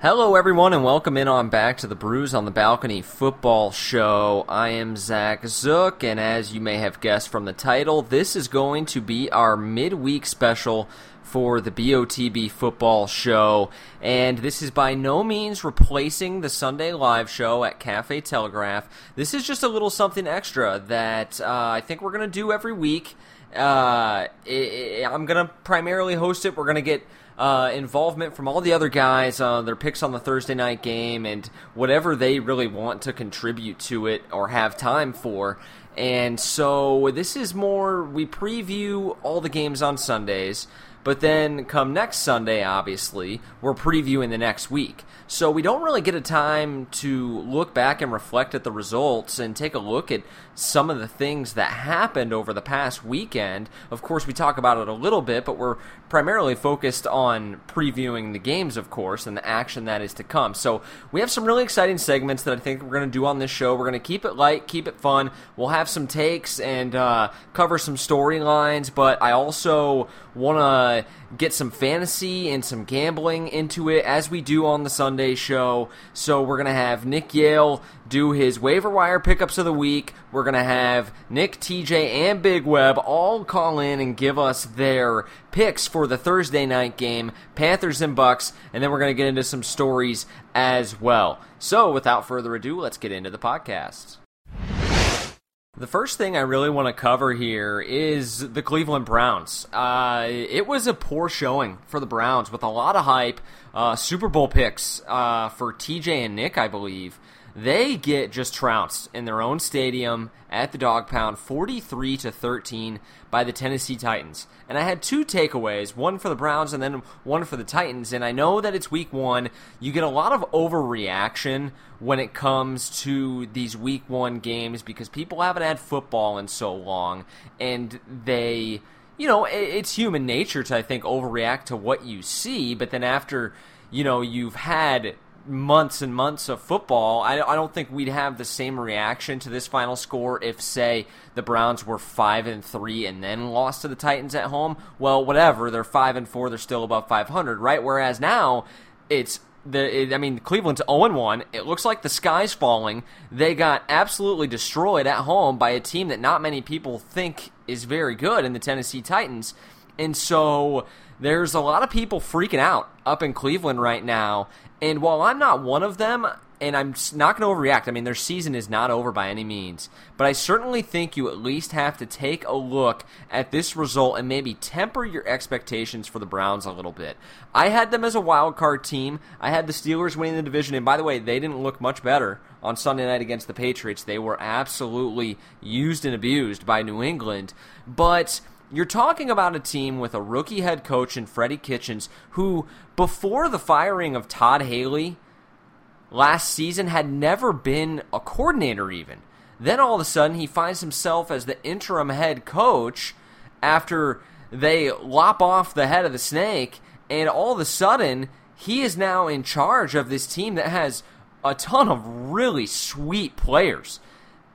Hello, everyone, and welcome in on back to the Brews on the Balcony football show. I am Zach Zook, and as you may have guessed from the title, this is going to be our midweek special for the BOTB football show. And this is by no means replacing the Sunday live show at Cafe Telegraph. This is just a little something extra that uh, I think we're going to do every week. Uh, I'm going to primarily host it. We're going to get uh, involvement from all the other guys, uh, their picks on the Thursday night game, and whatever they really want to contribute to it or have time for. And so this is more, we preview all the games on Sundays, but then come next Sunday, obviously, we're previewing the next week. So we don't really get a time to look back and reflect at the results and take a look at some of the things that happened over the past weekend. Of course, we talk about it a little bit, but we're primarily focused on previewing the games, of course, and the action that is to come. So we have some really exciting segments that I think we're going to do on this show. We're going to keep it light, keep it fun. We'll have some takes and uh, cover some storylines, but I also want to get some fantasy and some gambling into it as we do on the Sunday show. So we're going to have Nick Yale do his waiver wire pickups of the week. We're going to have Nick, TJ, and Big Web all call in and give us their picks for the Thursday night game, Panthers and Bucks, and then we're going to get into some stories as well. So without further ado, let's get into the podcast. The first thing I really want to cover here is the Cleveland Browns. Uh, it was a poor showing for the Browns with a lot of hype. Uh, Super Bowl picks uh, for TJ and Nick, I believe. They get just trounced in their own stadium at the dog pound 43 to 13 by the Tennessee Titans. And I had two takeaways, one for the Browns and then one for the Titans. And I know that it's week 1. You get a lot of overreaction when it comes to these week 1 games because people haven't had football in so long and they you know, it's human nature to I think overreact to what you see, but then after, you know, you've had months and months of football, I, I don't think we'd have the same reaction to this final score if, say, the Browns were five and three and then lost to the Titans at home. Well, whatever, they're five and four, they're still above 500, right? Whereas now it's the, it, I mean, Cleveland's 0 and 1. It looks like the sky's falling. They got absolutely destroyed at home by a team that not many people think is very good in the Tennessee Titans. And so there's a lot of people freaking out up in Cleveland right now. And while I'm not one of them, and I'm not going to overreact, I mean, their season is not over by any means, but I certainly think you at least have to take a look at this result and maybe temper your expectations for the Browns a little bit. I had them as a wild card team. I had the Steelers winning the division, and by the way, they didn't look much better on Sunday night against the Patriots. They were absolutely used and abused by New England, but you're talking about a team with a rookie head coach in Freddie Kitchens who, before the firing of Todd Haley last season, had never been a coordinator even. Then all of a sudden, he finds himself as the interim head coach after they lop off the head of the snake, and all of a sudden, he is now in charge of this team that has a ton of really sweet players.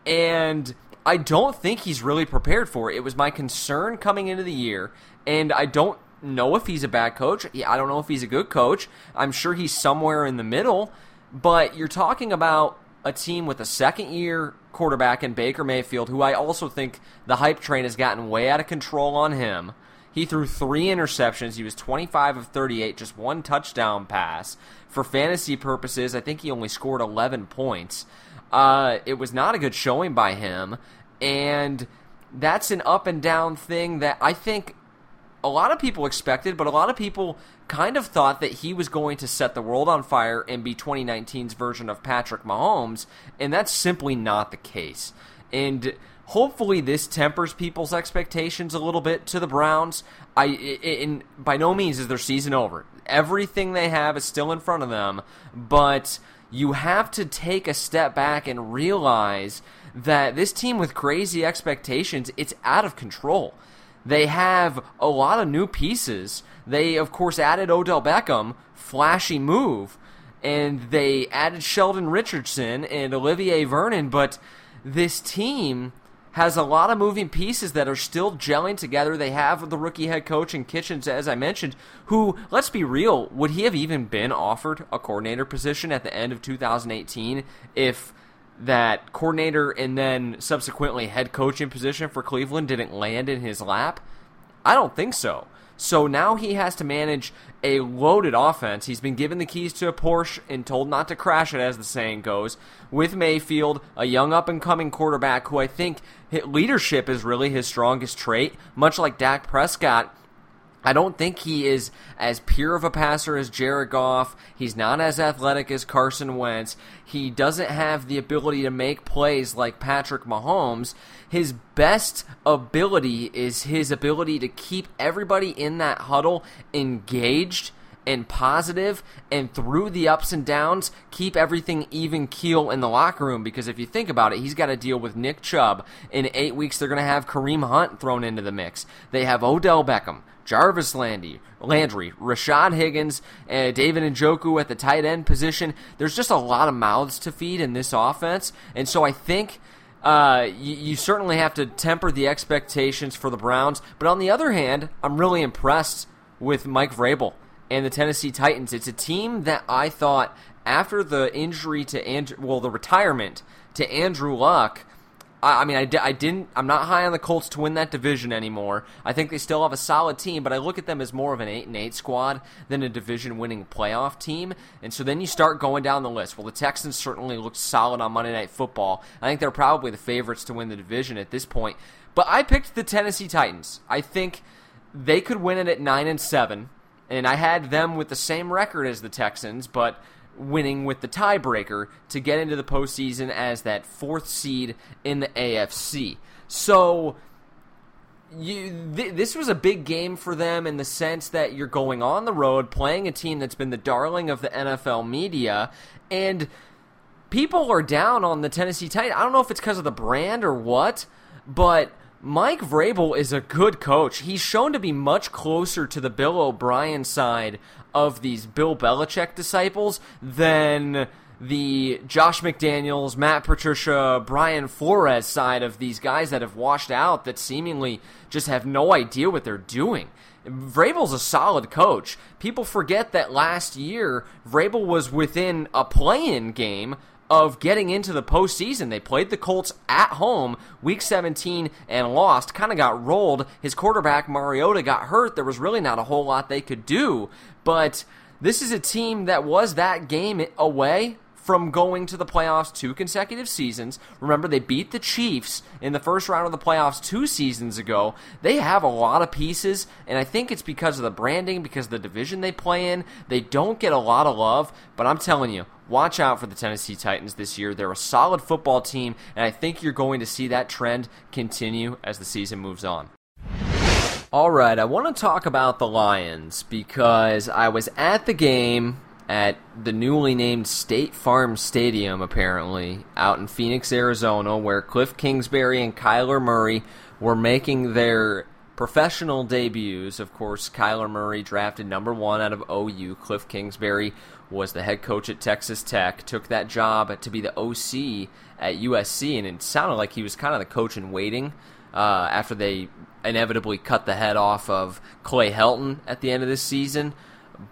And I don't think he's really prepared for it. It was my concern coming into the year, and I don't know if he's a bad coach. I don't know if he's a good coach. I'm sure he's somewhere in the middle, but you're talking about a team with a second year quarterback in Baker Mayfield, who I also think the hype train has gotten way out of control on him. He threw three interceptions. He was 25 of 38, just one touchdown pass. For fantasy purposes, I think he only scored 11 points. Uh, it was not a good showing by him, and that's an up and down thing that I think a lot of people expected, but a lot of people kind of thought that he was going to set the world on fire and be 2019's version of Patrick Mahomes, and that's simply not the case. And hopefully this tempers people's expectations a little bit to the Browns. I in by no means is their season over. Everything they have is still in front of them, but you have to take a step back and realize that this team with crazy expectations, it's out of control. They have a lot of new pieces. They, of course, added Odell Beckham, flashy move, and they added Sheldon Richardson and Olivier Vernon, but this team has a lot of moving pieces that are still gelling together. They have the rookie head coach in Kitchens, as I mentioned, who, let's be real, would he have even been offered a coordinator position at the end of 2018 if that coordinator and then subsequently head coaching position for Cleveland didn't land in his lap? I don't think so. So now he has to manage a loaded offense. He's been given the keys to a Porsche and told not to crash it, as the saying goes, with Mayfield, a young up and coming quarterback who I think leadership is really his strongest trait, much like Dak Prescott I don't think he is as pure of a passer as Jared Goff. He's not as athletic as Carson Wentz. He doesn't have the ability to make plays like Patrick Mahomes. His best ability is his ability to keep everybody in that huddle engaged and positive and through the ups and downs keep everything even keel in the locker room. Because if you think about it he's got to deal with Nick Chubb. In 8 weeks they're going to have Kareem Hunt thrown into the mix. They have Odell Beckham Jarvis Landry, Landry, Rashard Higgins, uh, David Njoku at the tight end position. There's just a lot of mouths to feed in this offense, and so I think uh, you, you, certainly have to temper the expectations for the Browns. But on the other hand, I'm really impressed with Mike Vrabel and the Tennessee Titans. It's a team that I thought after the injury to Andrew, well, the retirement to Andrew Luck I, I mean, I, I didn't. I'm not high on the Colts to win that division anymore. I think they still have a solid team, but I look at them as more of an eight and eight squad than a division-winning playoff team. And so then you start going down the list. Well, the Texans certainly looked solid on Monday Night Football. I think they're probably the favorites to win the division at this point. But I picked the Tennessee Titans. I think they could win it at nine and seven, and I had them with the same record as the Texans, but winning with the tiebreaker to get into the postseason as that fourth seed in the AFC. So you, th- this was a big game for them in the sense that you're going on the road playing a team that's been the darling of the NFL media and people are down on the Tennessee Titans. I don't know if it's because of the brand or what, but Mike Vrabel is a good coach. He's shown to be much closer to the Bill O'Brien side of these Bill Belichick disciples than the Josh McDaniels, Matt Patricia, Brian Flores side of these guys that have washed out that seemingly just have no idea what they're doing. Vrabel's a solid coach. People forget that last year Vrabel was within a play-in game of getting into the postseason. They played the Colts at home week 17 and lost, kind of got rolled. His quarterback, Mariota, got hurt. There was really not a whole lot they could do. But this is a team that was that game away from going to the playoffs two consecutive seasons. Remember, they beat the Chiefs in the first round of the playoffs two seasons ago. They have a lot of pieces, and I think it's because of the branding, because of the division they play in. They don't get a lot of love, but I'm telling you, watch out for the Tennessee Titans this year. They're a solid football team, and I think you're going to see that trend continue as the season moves on. All right, I want to talk about the Lions because I was at the game at the newly named State Farm Stadium, apparently, out in Phoenix, Arizona, where Cliff Kingsbury and Kyler Murray were making their professional debuts. Of course, Kyler Murray drafted number one out of OU. Cliff Kingsbury was the head coach at Texas Tech, took that job to be the OC at USC, and it sounded like he was kind of the coach in waiting uh, after they inevitably cut the head off of Clay Helton at the end of this season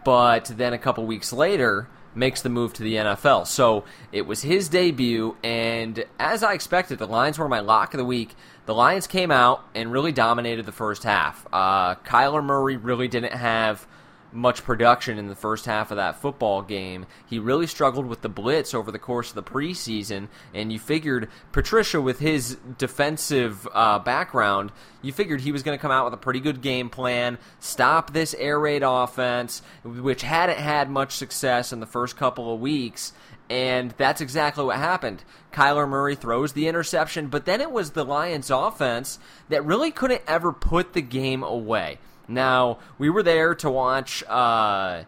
but then a couple weeks later makes the move to the NFL. So it was his debut, and as I expected, the Lions were my lock of the week. The Lions came out and really dominated the first half. Uh, Kyler Murray really didn't have much production in the first half of that football game. He really struggled with the blitz over the course of the preseason, and you figured Patricia, with his defensive uh, background, you figured he was going to come out with a pretty good game plan, stop this air raid offense, which hadn't had much success in the first couple of weeks. And that's exactly what happened. Kyler Murray throws the interception, but then it was the Lions offense that really couldn't ever put the game away. Now, we were there to watch uh,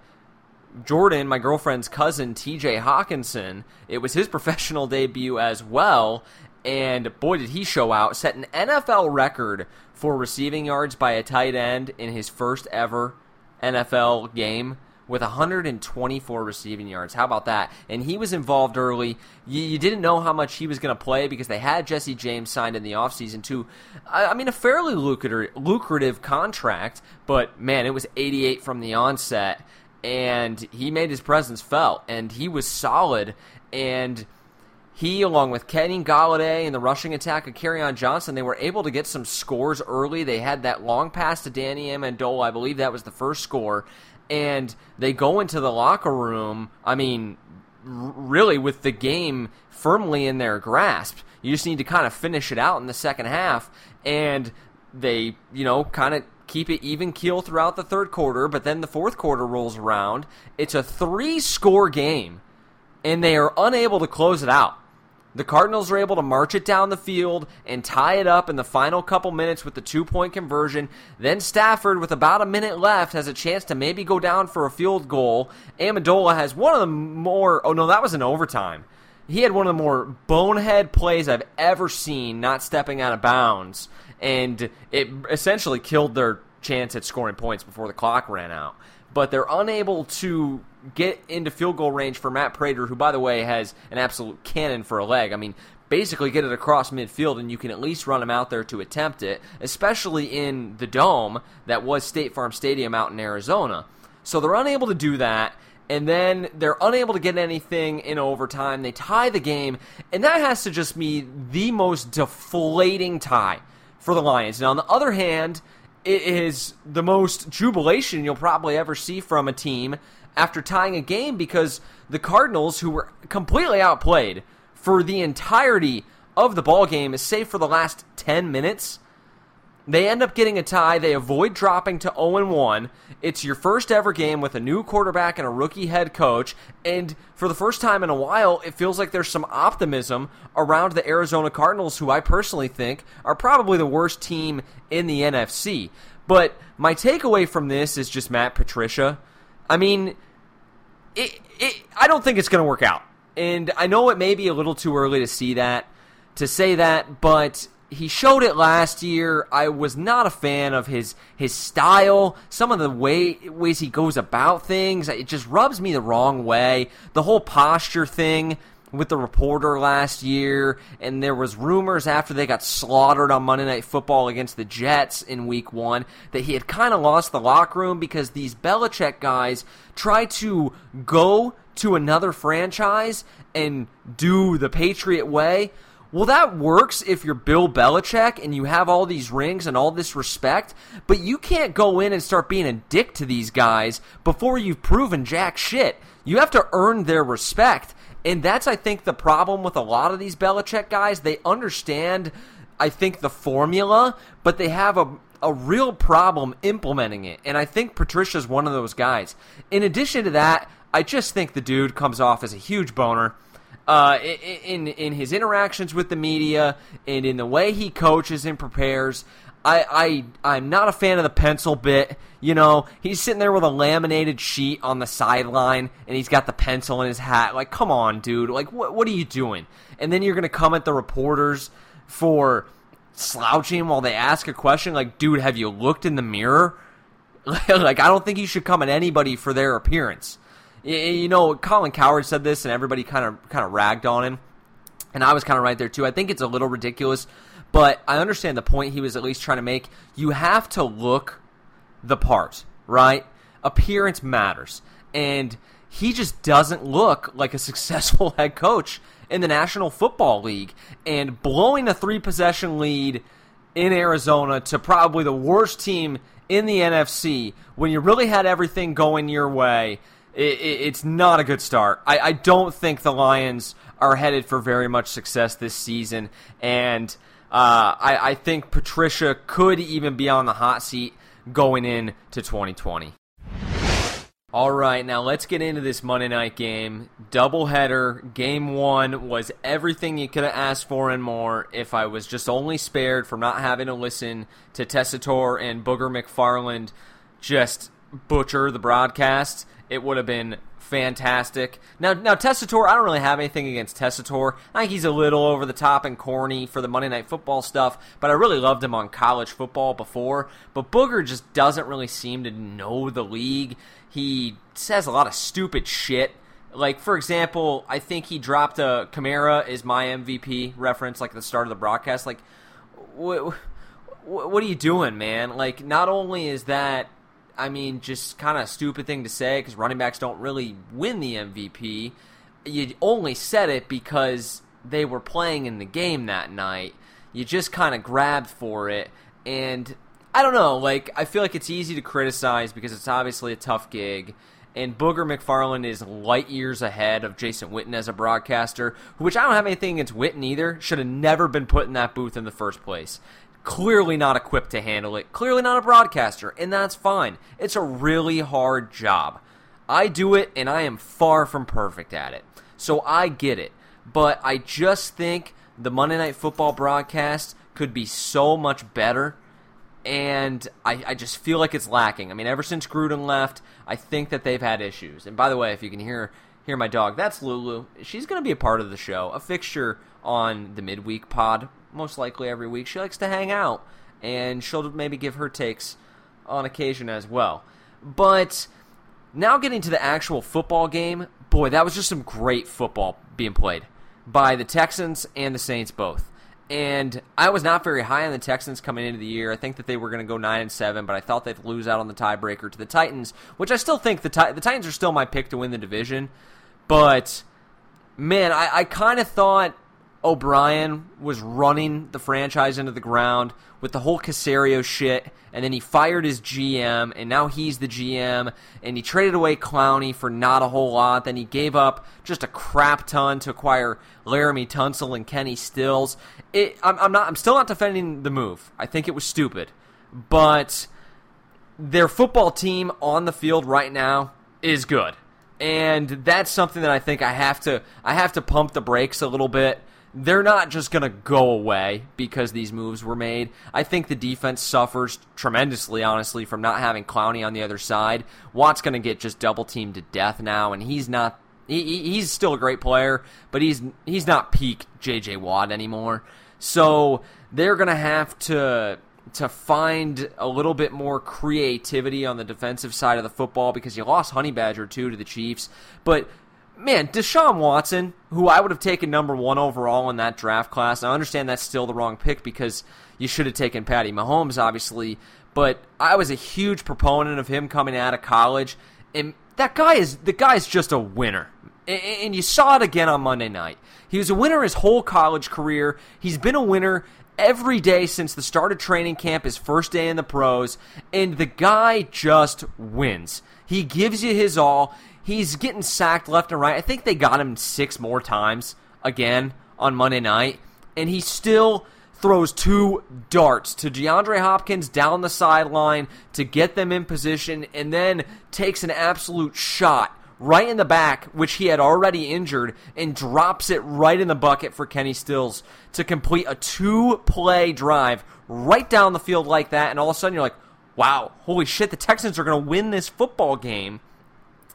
Jordan, my girlfriend's cousin, TJ Hockenson. It was his professional debut as well. And boy, did he show out. Set an NFL record for receiving yards by a tight end in his first ever NFL game with 124 receiving yards. How about that? And he was involved early. You, you didn't know how much he was going to play because they had Jesse James signed in the offseason to, I, I mean, a fairly lucrative, lucrative contract, but man, it was 88 from the onset, and he made his presence felt, and he was solid, and he, along with Kenny Golladay and the rushing attack of Kerryon Johnson, they were able to get some scores early. They had that long pass to Danny Amendola. I believe that was the first score and they go into the locker room. I mean, really with the game firmly in their grasp. You just need to kind of finish it out in the second half, and they, you know, kind of keep it even keel throughout the third quarter. But then the fourth quarter rolls around. It's a three score game, and they are unable to close it out. The Cardinals are able to march it down the field and tie it up in the final couple minutes with the two point conversion. Then Stafford, with about a minute left, has a chance to maybe go down for a field goal. Amendola has one of the more, oh no, that was an overtime. He had one of the more bonehead plays I've ever seen, not stepping out of bounds. And it essentially killed their chance at scoring points before the clock ran out. But they're unable to get into field goal range for Matt Prater, who, by the way, has an absolute cannon for a leg. I mean, basically get it across midfield, and you can at least run him out there to attempt it, especially in the dome that was State Farm Stadium out in Arizona. So they're unable to do that. And then they're unable to get anything in overtime. They tie the game, and that has to just be the most deflating tie for the Lions. Now, on the other hand, it is the most jubilation you'll probably ever see from a team after tying a game because the Cardinals, who were completely outplayed for the entirety of the ball game, save for the last 10 minutes, they end up getting a tie. They avoid dropping to 0 1. It's your first ever game with a new quarterback and a rookie head coach. And for the first time in a while, it feels like there's some optimism around the Arizona Cardinals, who I personally think are probably the worst team in the NFC. But my takeaway from this is just Matt Patricia. I mean, it, it, I don't think it's going to work out. And I know it may be a little too early to see that, to say that, but he showed it last year. I was not a fan of his his style, some of the way ways he goes about things. It just rubs me the wrong way. The whole posture thing with the reporter last year, and there was rumors after they got slaughtered on Monday Night Football against the Jets in Week One that he had kind of lost the locker room because these Belichick guys try to go to another franchise and do the Patriot way. Well, that works if you're Bill Belichick and you have all these rings and all this respect, but you can't go in and start being a dick to these guys before you've proven jack shit. You have to earn their respect. And that's, I think, the problem with a lot of these Belichick guys. They understand, I think, the formula, but they have a, a real problem implementing it. And I think Patricia's one of those guys. In addition to that, I just think the dude comes off as a huge boner. Uh, in in his interactions with the media and in the way he coaches and prepares, I, I I'm not a fan of the pencil bit. You know, he's sitting there with a laminated sheet on the sideline, and he's got the pencil in his hat. Like, come on, dude. Like, what what are you doing? And then you're gonna come at the reporters for slouching while they ask a question. Like, dude, have you looked in the mirror? like, I don't think you should come at anybody for their appearance. You know, Colin Cowherd said this, and everybody kind of kind of ragged on him, and I was kind of right there too. I think it's a little ridiculous but I understand the point he was at least trying to make. You have to look the part, right? Appearance matters. And he just doesn't look like a successful head coach in the National Football League. And blowing a three possession lead in Arizona to probably the worst team in the NFC when you really had everything going your way, it, it, it's not a good start. I, I don't think the Lions are headed for very much success this season. And uh, I, I think Patricia could even be on the hot seat going into 2020. All right, now let's get into this Monday night game. Doubleheader. Game one was everything you could have asked for and more if I was just only spared from not having to listen to Tessitore and Booger McFarland just butcher the broadcast. It would have been fantastic. Now, now Tessitore, I don't really have anything against Tessitore. I think he's a little over the top and corny for the Monday Night Football stuff, but I really loved him on college football before. But Booger just doesn't really seem to know the league. He says a lot of stupid shit. Like, for example, I think he dropped a Kamara is my MVP reference, like at the start of the broadcast. Like, what, what are you doing, man? Like, not only is that I mean, just kind of stupid thing to say because running backs don't really win the MVP. You only said it because they were playing in the game that night. You just kind of grabbed for it. And I don't know, like, I feel like it's easy to criticize because it's obviously a tough gig. And Booger McFarland is light years ahead of Jason Witten as a broadcaster, which I don't have anything against Witten either. Should have never been put in that booth in the first place clearly not equipped to handle it, clearly not a broadcaster, and that's fine. It's a really hard job. I do it, and I am far from perfect at it. So I get it. But I just think the Monday Night Football broadcast could be so much better. And I, I just feel like it's lacking. I mean, ever since Gruden left, I think that they've had issues. And by the way, if you can hear hear my dog, that's Lulu. She's going to be a part of the show, a fixture on the midweek pod most likely every week. She likes to hang out, and she'll maybe give her takes on occasion as well. But now getting to the actual football game, boy, that was just some great football being played by the Texans and the Saints both. And I was not very high on the Texans coming into the year. I think that they were going to go nine and seven, but I thought they'd lose out on the tiebreaker to the Titans, which I still think the the Titans are still my pick to win the division. But man, I, I kind of thought O'Brien was running the franchise into the ground with the whole Caserio shit, and then he fired his GM, and now he's the GM, and he traded away Clowney for not a whole lot. Then he gave up just a crap ton to acquire Laremy Tunsil and Kenny Stills. It, I'm, I'm not. I'm still not defending the move. I think it was stupid, but their football team on the field right now is good, and that's something that I think I have to. I have to pump the brakes a little bit they're not just going to go away because these moves were made. I think the defense suffers tremendously, honestly, from not having Clowney on the other side. Watt's going to get just double teamed to death now, and he's not. He, he's still a great player, but he's he's not peak J.J. Watt anymore. So they're going to have to to find a little bit more creativity on the defensive side of the football because you lost Honey Badger too to the Chiefs. But man, Deshaun Watson, who I would have taken number one overall in that draft class. I understand that's still the wrong pick because you should have taken Patty Mahomes, obviously. But I was a huge proponent of him coming out of college, and that guy is the guy's just a winner. And you saw it again on Monday night. He was a winner his whole college career. He's been a winner every day since the start of training camp, his first day in the pros, and the guy just wins. He gives you his all. He's getting sacked left and right. I think they got him six more times again on Monday night, and he still throws two darts to DeAndre Hopkins down the sideline to get them in position, and then takes an absolute shot right in the back, which he had already injured, and drops it right in the bucket for Kenny Stills to complete a two play drive right down the field like that. And all of a sudden, you're like, wow, holy shit, the Texans are going to win this football game.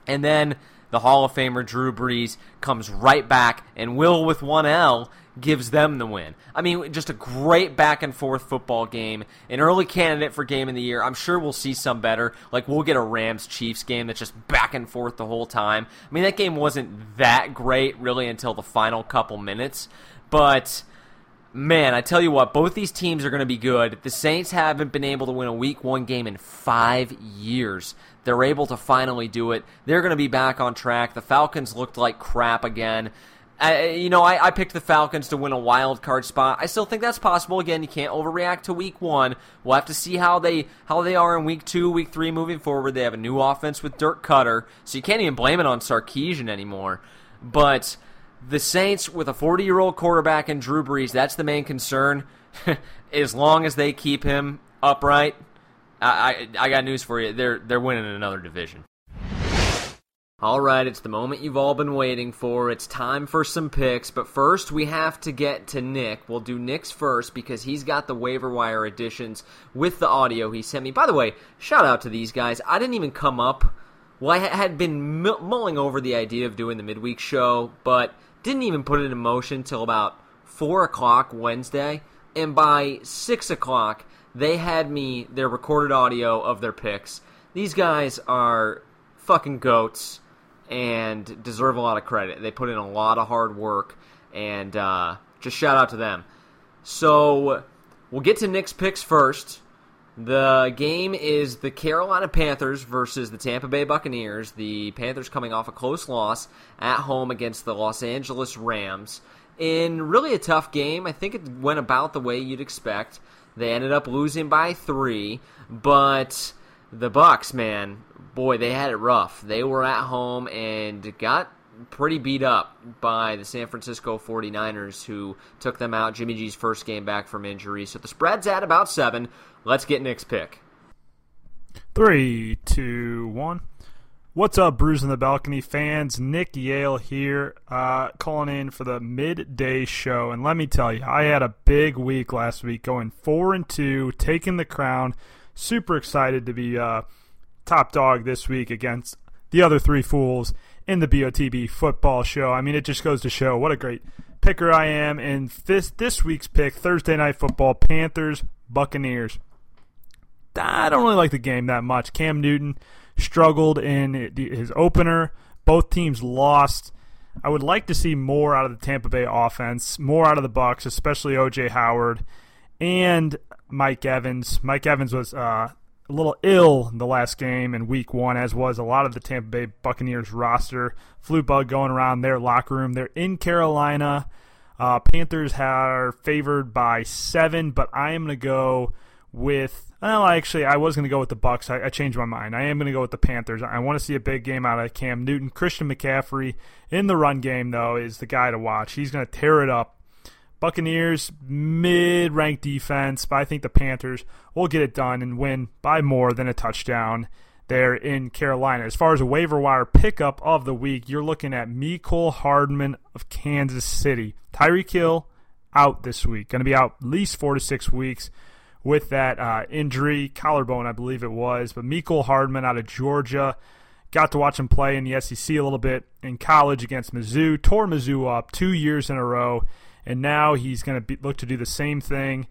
And then the Hall of Famer Drew Brees comes right back and will with one L gives them the win. I mean, just a great back and forth football game. An early candidate for game of the year. I'm sure we'll see some better. Like we'll get a Rams Chiefs game that's just back and forth the whole time. I mean, that game wasn't that great really until the final couple minutes, but man, I tell you what, both these teams are going to be good. The Saints haven't been able to win a week 1 game in 5 years. They're able to finally do it. They're going to be back on track. The Falcons looked like crap again. You know, I, I, picked the Falcons to win a wild card spot. I still think that's possible. Again, you can't overreact to Week One. We'll have to see how they how they are in Week Two, Week Three, moving forward. They have a new offense with Dirk Koetter, so you can't even blame it on Sarkisian anymore. But the Saints, with a 40 year old quarterback and Drew Brees, that's the main concern. as long as they keep him upright, I, I, I got news for you. They're they're winning another division. All right, it's the moment you've all been waiting for. It's time for some picks, but first we have to get to Nick. We'll do Nick's first because he's got the waiver wire editions with the audio he sent me. By the way, shout out to these guys. I didn't even come up well, I had been mulling over the idea of doing the midweek show, but didn't even put it in motion till about four o'clock Wednesday, and by six o'clock they had me their recorded audio of their picks. These guys are fucking goats and deserve a lot of credit. They put in a lot of hard work, and uh, just shout out to them. So we'll get to Nick's picks first. The game is the Carolina Panthers versus the Tampa Bay Buccaneers. The Panthers coming off a close loss at home against the Los Angeles Rams. In really a tough game, I think it went about the way you'd expect. They ended up losing by three, but the Bucks, man, boy, they had it rough. They were at home and got pretty beat up by the San Francisco 49ers, who took them out. Jimmy G's first game back from injury. So the spread's at about seven. Let's get Nick's pick. Three, two, one. What's up, Brews in the Balcony fans? Nick Yale here, uh, calling in for the midday show. And let me tell you, I had a big week last week, going four and two, taking the crown. Super excited to be uh, top dog this week against the other three fools in the BOTB football show. I mean, it just goes to show what a great picker I am. And this this week's pick, Thursday night football, Panthers Buccaneers. I don't really like the game that much. Cam Newton struggled in his opener. Both teams lost. I would like to see more out of the Tampa Bay offense, more out of the Bucks, especially OJ Howard and Mike Evans. Mike Evans was uh, a little ill in the last game in week one, as was a lot of the Tampa Bay Buccaneers roster. Flu bug going around their locker room. They're in Carolina. Uh, Panthers are favored by seven, but I am going to go with. Well, actually, I was going to go with the Bucks. I, I changed my mind. I am going to go with the Panthers. I want to see a big game out of Cam Newton. Christian McCaffrey in the run game, though, is the guy to watch. He's going to tear it up Buccaneers, mid ranked defense, but I think the Panthers will get it done and win by more than a touchdown there in Carolina. As far as a waiver wire pickup of the week, you're looking at Mecole Hardman of Kansas City. Tyreek Hill out this week, going to be out at least four to six weeks with that uh, injury, collarbone, I believe it was. But Mecole Hardman out of Georgia. Got to watch him play in the SEC a little bit in college against Mizzou. Tore Mizzou up two years in a row and now he's going to look to do the same thing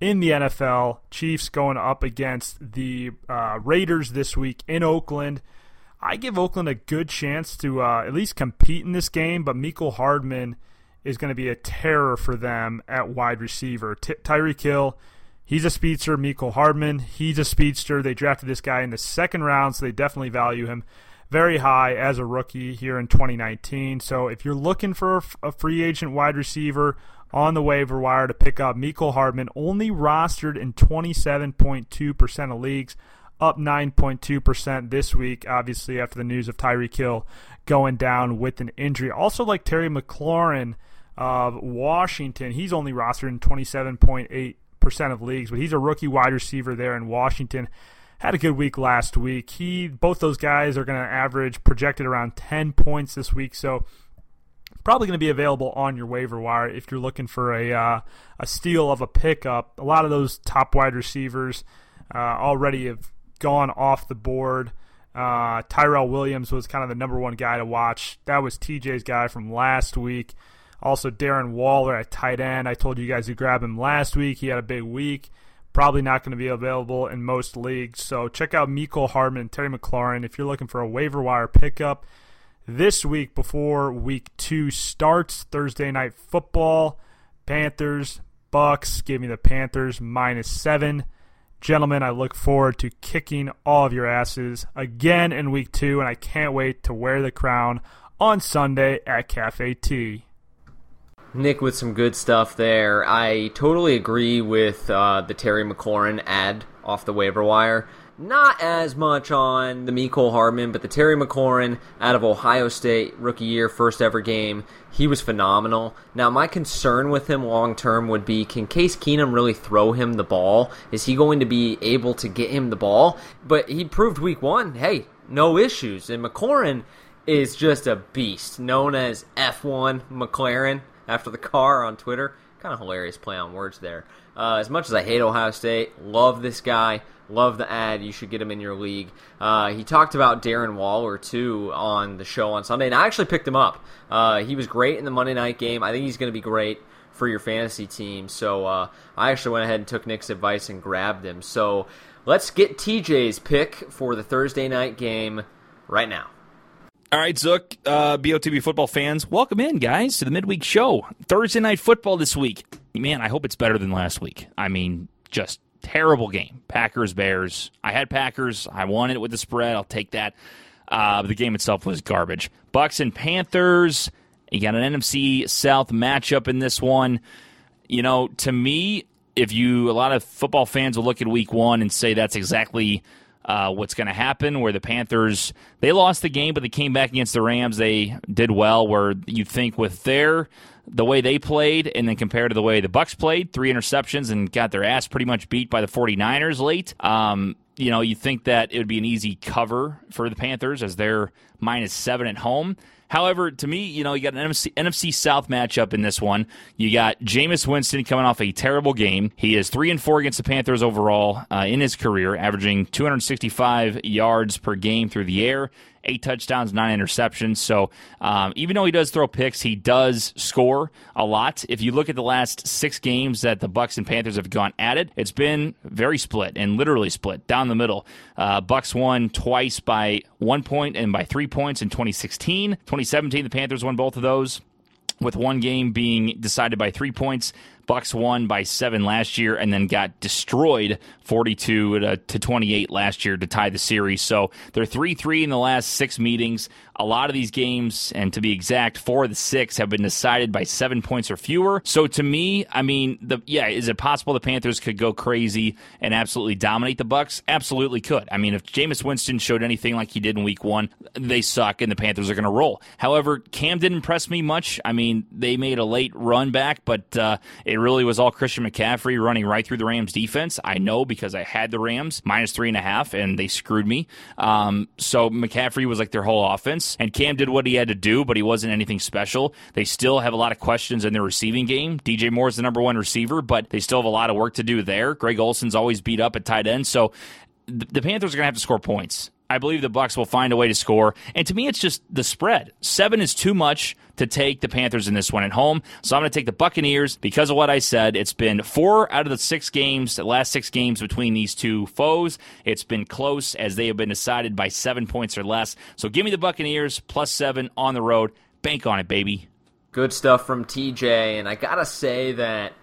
in the NFL. Chiefs going up against the uh, Raiders this week in Oakland. I give Oakland a good chance to uh, at least compete in this game, but Mecole Hardman is going to be a terror for them at wide receiver. Ty- Tyreek Hill, he's a speedster. Mecole Hardman, he's a speedster. They drafted this guy in the second round, so they definitely value him very high as a rookie here in 2019. So if you're looking for a free agent wide receiver on the waiver wire to pick up, Mecole Hardman only rostered in 27.2% of leagues, up 9.2% this week, obviously after the news of Tyreek Hill going down with an injury. Also like Terry McLaurin of Washington, he's only rostered in 27.8% of leagues, but he's a rookie wide receiver there in Washington had a good week last week. He both those guys are going to average projected around 10 points this week, so probably going to be available on your waiver wire if you're looking for a uh, a steal of a pickup. A lot of those top wide receivers uh, already have gone off the board. Uh, Tyrell Williams was kind of the number one guy to watch. That was TJ's guy from last week. Also, Darren Waller at tight end. I told you guys to grab him last week. He had a big week. Probably not going to be available in most leagues. So check out Mecole Hardman, Terry McLaurin if you're looking for a waiver wire pickup this week before week two starts. Thursday night football, Panthers, Bucks. Give me the Panthers minus seven. Gentlemen, I look forward to kicking all of your asses again in week two, and I can't wait to wear the crown on Sunday at Cafe T. Nick with some good stuff there. I totally agree with uh, the Terry McLaurin add off the waiver wire. Not as much on the Mecole Hardman, but the Terry McLaurin out of Ohio State rookie year, first ever game, he was phenomenal. Now, my concern with him long term would be can Case Keenum really throw him the ball? Is he going to be able to get him the ball? But he proved week one, hey, no issues. And McLaurin is just a beast, known as F1 McLaren after the car on Twitter. Kind of hilarious play on words there. Uh, as much as I hate Ohio State, love this guy. Love the add. You should get him in your league. Uh, he talked about Darren Waller too on the show on Sunday, and I actually picked him up. Uh, he was great in the Monday night game. I think he's going to be great for your fantasy team. So uh, I actually went ahead and took Nick's advice and grabbed him. So let's get TJ's pick for the Thursday night game right now. All right, Zook, uh, BOTB football fans, welcome in, guys, to the midweek show. Thursday night football this week. Man, I hope it's better than last week. I mean, just terrible game. Packers, Bears. I had Packers. I wanted it with the spread. I'll take that. Uh, the game itself was garbage. Bucks and Panthers. You got an NFC South matchup in this one. You know, to me, if you, a lot of football fans will look at week one and say that's exactly uh, what's going to happen. Where the Panthers they lost the game, but they came back against the Rams. They did well. Where you think with their the way they played and then compared to the way the Bucks played, three interceptions and got their ass pretty much beat by the 49ers late. Um, you know, you think that it would be an easy cover for the Panthers as they're minus seven at home. However, to me, you know, you got an NFC, NFC, South matchup in this one. You got Jameis Winston coming off a terrible game. He is three and four against the Panthers overall uh, in his career, averaging 265 yards per game through the air eight touchdowns, nine interceptions. So um, even though he does throw picks, he does score a lot. If you look at the last six games that the Bucks and Panthers have gone at it, it's been very split and literally split down the middle. Uh, Bucks won twice by one point and by three points in 2016. 2017, the Panthers won both of those with one game being decided by three points. Bucks won by seven last year and then got destroyed 42 to, to 28 last year to tie the series. So they're 3 3 in the last six meetings. A lot of these games, and to be exact, four of the six have been decided by seven points or fewer. So to me, I mean, the yeah, is it possible the Panthers could go crazy and absolutely dominate the Bucks? Absolutely could. I mean, if Jameis Winston showed anything like he did in Week One, they suck and the Panthers are going to roll. However, Cam didn't impress me much. I mean, they made a late run back, but uh, it really was all Christian McCaffrey running right through the Rams defense. I know because I had the Rams minus three and a half, and they screwed me. Um, so McCaffrey was like their whole offense and Cam did what he had to do, but he wasn't anything special. They still have a lot of questions in their receiving game. DJ Moore is the number one receiver, but they still have a lot of work to do there. Greg Olsen's always beat up at tight end, so the Panthers are going to have to score points. I believe the Bucks will find a way to score. And to me, it's just the spread. Seven is too much to take the Panthers in this one at home. So I'm going to take the Buccaneers because of what I said. It's been four out of the six games, the last six games between these two foes. It's been close as they have been decided by seven points or less. So give me the Buccaneers plus seven on the road. Bank on it, baby. Good stuff from TJ. And I got to say that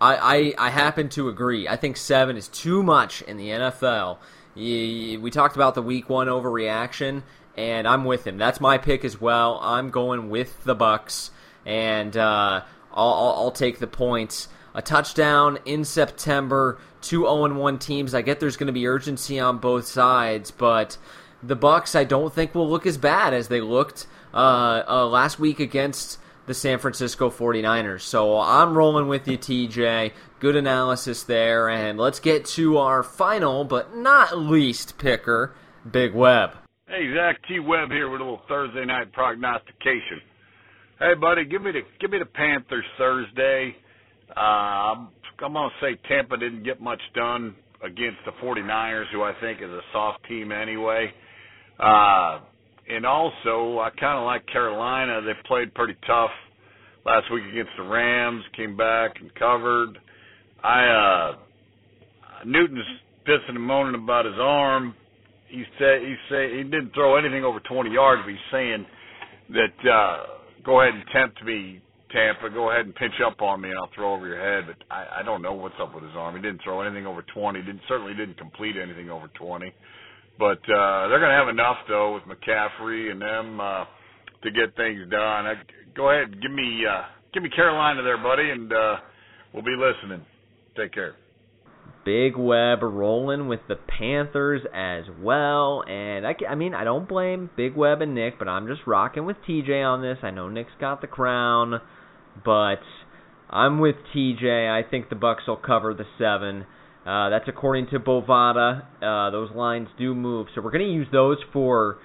I, I, I happen to agree. I think seven is too much in the NFL we talked about the week one overreaction, and I'm with him. That's my pick as well. I'm going with the Bucks, and uh, I'll, I'll, take the points. A touchdown in September. Two 0-1 teams. I get there's going to be urgency on both sides, but the Bucks I don't think will look as bad as they looked uh, uh, last week against the San Francisco 49ers. So I'm rolling with you, TJ. Good analysis there. And let's get to our final, but not least picker, Big Web. Hey, Zach T. Webb here with a little Thursday night prognostication. Hey, buddy, give me the give me the Panthers Thursday. Uh, I'm, I'm to say Tampa didn't get much done against the 49ers, who I think is a soft team anyway. Uh, and also I kind of like Carolina. They played pretty tough last week against the Rams. Came back and covered. I uh Newton's pissing and moaning about his arm. He said he say he didn't throw anything over 20 yards, but he's saying that uh go ahead and tempt me, Tampa. Go ahead and pinch up on me, and I'll throw over your head. But I, I don't know what's up with his arm. He didn't throw anything over 20. Didn't certainly didn't complete anything over 20. But uh, they're going to have enough though with McCaffrey and them uh, to get things done. I, go ahead, give me uh, give me Carolina there, buddy, and uh, we'll be listening. Take care. Big Web rolling with the Panthers as well, and I, I mean I don't blame Big Web and Nick, but I'm just rocking with TJ on this. I know Nick's got the crown, but I'm with TJ. I think the Bucks will cover the seven. Uh, that's according to Bovada. Uh, those lines do move, so we're going to use those for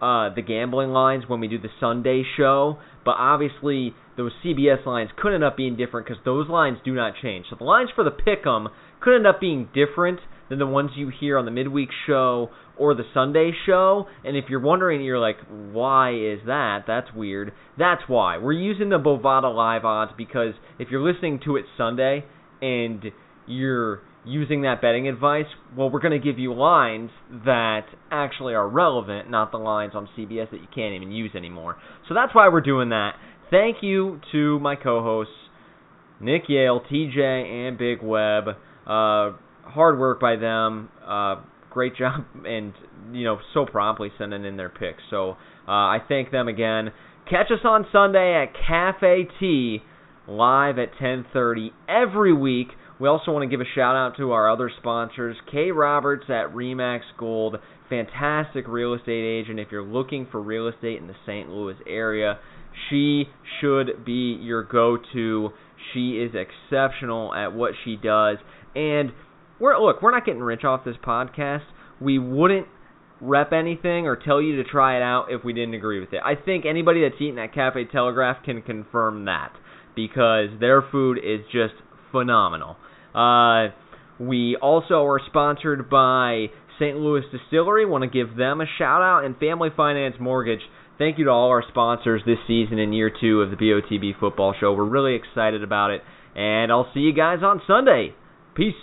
uh, the gambling lines when we do the Sunday show, but obviously those CBS lines could end up being different because those lines do not change. So the lines for the pick'em could end up being different than the ones you hear on the midweek show or the Sunday show. And if you're wondering, you're like, why is that? That's weird. That's why. We're using the Bovada live odds because if you're listening to it Sunday and you're using that betting advice, well, we're going to give you lines that actually are relevant, not the lines on CBS that you can't even use anymore. So that's why we're doing that. Thank you to my co-hosts, Nick Yale, TJ, and Big Web. Uh, hard work by them. Uh, great job, and you know, so promptly sending in their picks. So uh, I thank them again. Catch us on Sunday at Cafe T, live at 10:30 every week. We also want to give a shout out to our other sponsors, Kay Roberts at Remax Gold, fantastic real estate agent. If you're looking for real estate in the St. Louis area, she should be your go-to. She is exceptional at what she does, and we're look, we're not getting rich off this podcast. We wouldn't rep anything or tell you to try it out if we didn't agree with it. I think anybody that's eaten at Cafe Telegraph can confirm that because their food is just phenomenal. Uh, we also are sponsored by St. Louis Distillery. Want to give them a shout out and Family Finance Mortgage. Thank you to all our sponsors this season in year two of the BOTB Football Show. We're really excited about it, and I'll see you guys on Sunday. Peace.